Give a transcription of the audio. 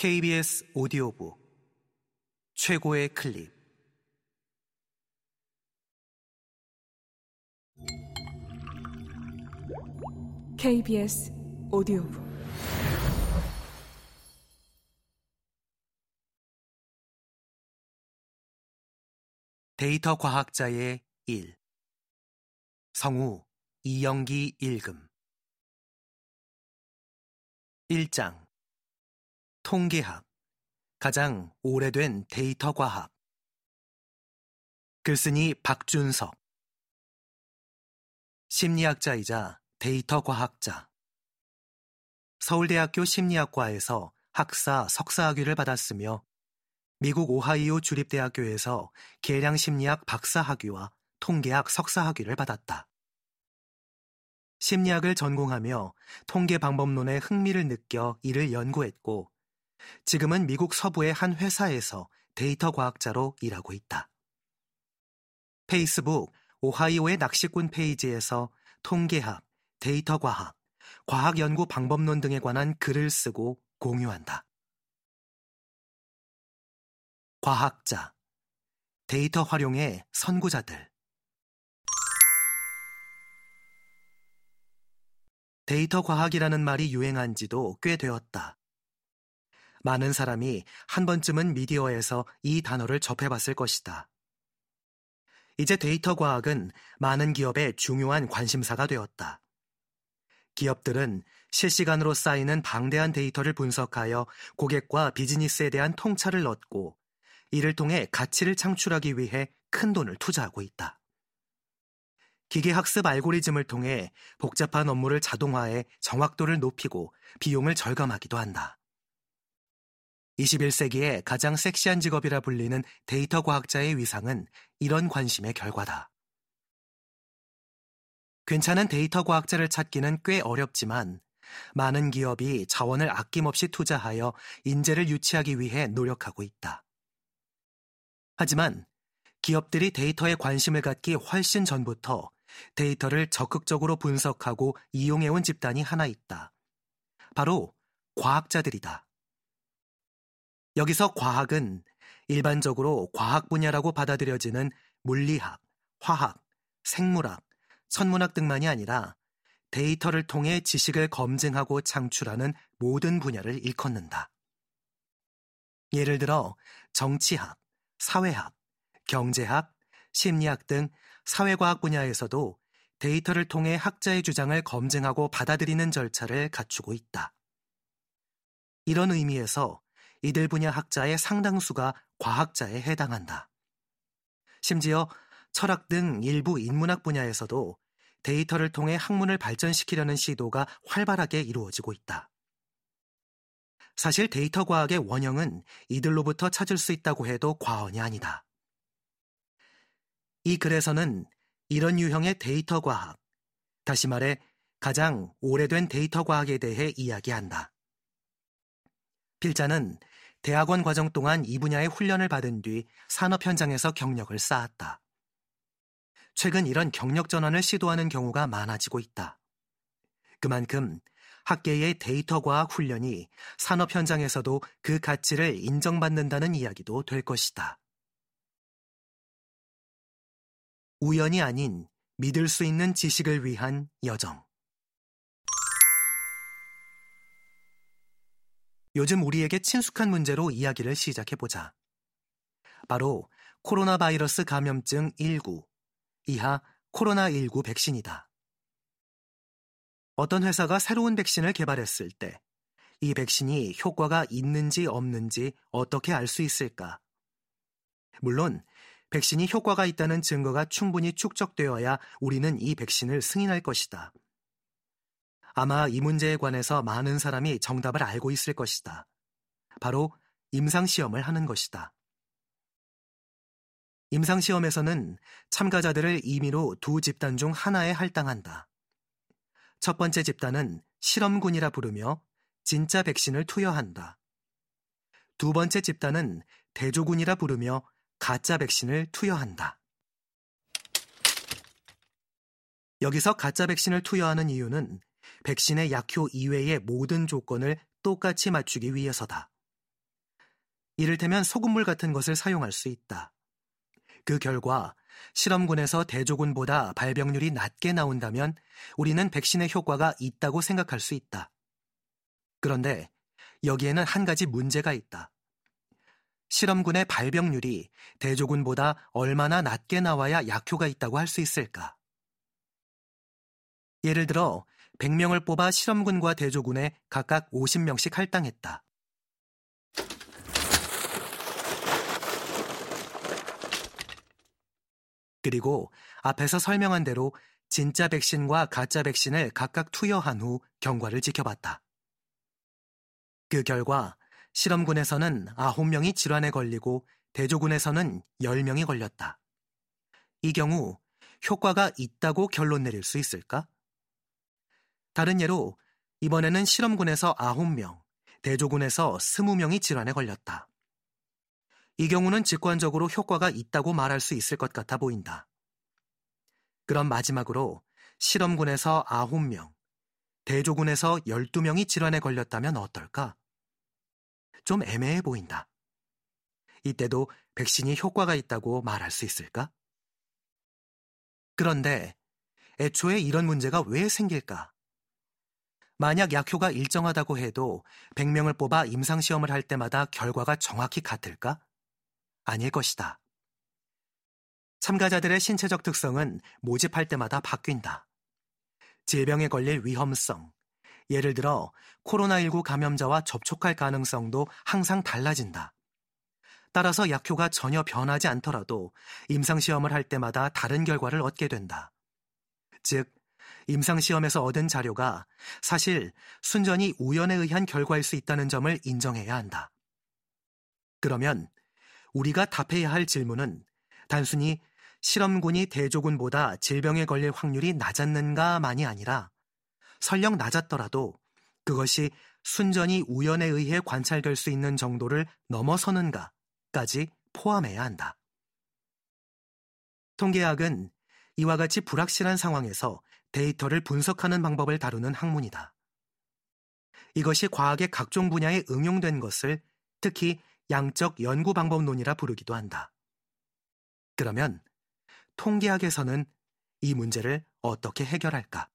KBS 오디오북 최고의 클립. KBS 오디오북. 데이터 과학자의 일. 성우 이영기 일금 1장 통계학 가장 오래된 데이터 과학. 글쓴이 박준석. 심리학자이자 데이터 과학자. 서울대학교 심리학과에서 학사 석사학위를 받았으며 미국 오하이오 주립대학교에서 계량심리학 박사학위와 통계학 석사학위를 받았다. 심리학을 전공하며 통계 방법론에 흥미를 느껴 이를 연구했고 지금은 미국 서부의 한 회사에서 데이터 과학자로 일하고 있다. 페이스북 오하이오의 낚시꾼 페이지에서 통계학, 데이터 과학, 과학 연구 방법론 등에 관한 글을 쓰고 공유한다. 과학자, 데이터 활용의 선구자들. 데이터 과학이라는 말이 유행한 지도 꽤 되었다. 많은 사람이 한 번쯤은 미디어에서 이 단어를 접해봤을 것이다. 이제 데이터 과학은 많은 기업의 중요한 관심사가 되었다. 기업들은 실시간으로 쌓이는 방대한 데이터를 분석하여 고객과 비즈니스에 대한 통찰을 얻고 이를 통해 가치를 창출하기 위해 큰 돈을 투자하고 있다. 기계학습 알고리즘을 통해 복잡한 업무를 자동화해 정확도를 높이고 비용을 절감하기도 한다. 21세기의 가장 섹시한 직업이라 불리는 데이터 과학자의 위상은 이런 관심의 결과다. 괜찮은 데이터 과학자를 찾기는 꽤 어렵지만 많은 기업이 자원을 아낌없이 투자하여 인재를 유치하기 위해 노력하고 있다. 하지만 기업들이 데이터에 관심을 갖기 훨씬 전부터 데이터를 적극적으로 분석하고 이용해온 집단이 하나 있다. 바로 과학자들이다. 여기서 과학은 일반적으로 과학 분야라고 받아들여지는 물리학, 화학, 생물학, 천문학 등만이 아니라 데이터를 통해 지식을 검증하고 창출하는 모든 분야를 일컫는다. 예를 들어 정치학, 사회학, 경제학, 심리학 등 사회과학 분야에서도 데이터를 통해 학자의 주장을 검증하고 받아들이는 절차를 갖추고 있다. 이런 의미에서 이들 분야 학자의 상당수가 과학자에 해당한다. 심지어 철학 등 일부 인문학 분야에서도 데이터를 통해 학문을 발전시키려는 시도가 활발하게 이루어지고 있다. 사실 데이터 과학의 원형은 이들로부터 찾을 수 있다고 해도 과언이 아니다. 이 글에서는 이런 유형의 데이터 과학, 다시 말해 가장 오래된 데이터 과학에 대해 이야기한다. 필자는 대학원 과정 동안 이 분야의 훈련을 받은 뒤 산업 현장에서 경력을 쌓았다. 최근 이런 경력 전환을 시도하는 경우가 많아지고 있다. 그만큼 학계의 데이터 과학 훈련이 산업 현장에서도 그 가치를 인정받는다는 이야기도 될 것이다. 우연이 아닌 믿을 수 있는 지식을 위한 여정. 요즘 우리에게 친숙한 문제로 이야기를 시작해보자. 바로 코로나 바이러스 감염증 19, 이하 코로나19 백신이다. 어떤 회사가 새로운 백신을 개발했을 때 이 백신이 효과가 있는지 없는지 어떻게 알 수 있을까? 물론 백신이 효과가 있다는 증거가 충분히 축적되어야 우리는 이 백신을 승인할 것이다. 아마 이 문제에 관해서 많은 사람이 정답을 알고 있을 것이다. 바로 임상시험을 하는 것이다. 임상시험에서는 참가자들을 임의로 두 집단 중 하나에 할당한다. 첫 번째 집단은 실험군이라 부르며 진짜 백신을 투여한다. 두 번째 집단은 대조군이라 부르며 가짜 백신을 투여한다. 여기서 가짜 백신을 투여하는 이유는 백신의 약효 이외의 모든 조건을 똑같이 맞추기 위해서다. 이를테면 소금물 같은 것을 사용할 수 있다. 그 결과 실험군에서 대조군보다 발병률이 낮게 나온다면 우리는 백신의 효과가 있다고 생각할 수 있다. 그런데 여기에는 한 가지 문제가 있다. 실험군의 발병률이 대조군보다 얼마나 낮게 나와야 약효가 있다고 할 수 있을까? 예를 들어 100명을 뽑아 실험군과 대조군에 각각 50명씩 할당했다. 그리고 앞에서 설명한 대로 진짜 백신과 가짜 백신을 각각 투여한 후 경과를 지켜봤다. 그 결과 실험군에서는 9명이 질환에 걸리고 대조군에서는 10명이 걸렸다. 이 경우 효과가 있다고 결론 내릴 수 있을까? 다른 예로 이번에는 실험군에서 9명, 대조군에서 20명이 질환에 걸렸다. 이 경우는 직관적으로 효과가 있다고 말할 수 있을 것 같아 보인다. 그럼 마지막으로 실험군에서 9명, 대조군에서 12명이 질환에 걸렸다면 어떨까? 좀 애매해 보인다. 이때도 백신이 효과가 있다고 말할 수 있을까? 그런데 애초에 이런 문제가 왜 생길까? 만약 약효가 일정하다고 해도 100명을 뽑아 임상시험을 할 때마다 결과가 정확히 같을까? 아닐 것이다. 참가자들의 신체적 특성은 모집할 때마다 바뀐다. 질병에 걸릴 위험성, 예를 들어 코로나19 감염자와 접촉할 가능성도 항상 달라진다. 따라서 약효가 전혀 변하지 않더라도 임상시험을 할 때마다 다른 결과를 얻게 된다. 즉, 임상시험에서 얻은 자료가 사실 순전히 우연에 의한 결과일 수 있다는 점을 인정해야 한다. 그러면 우리가 답해야 할 질문은 단순히 실험군이 대조군보다 질병에 걸릴 확률이 낮았는가만이 아니라 설령 낮았더라도 그것이 순전히 우연에 의해 관찰될 수 있는 정도를 넘어서는가까지 포함해야 한다. 통계학은 이와 같이 불확실한 상황에서 데이터를 분석하는 방법을 다루는 학문이다. 이것이 과학의 각종 분야에 응용된 것을 특히 양적 연구 방법론이라 부르기도 한다. 그러면 통계학에서는 이 문제를 어떻게 해결할까?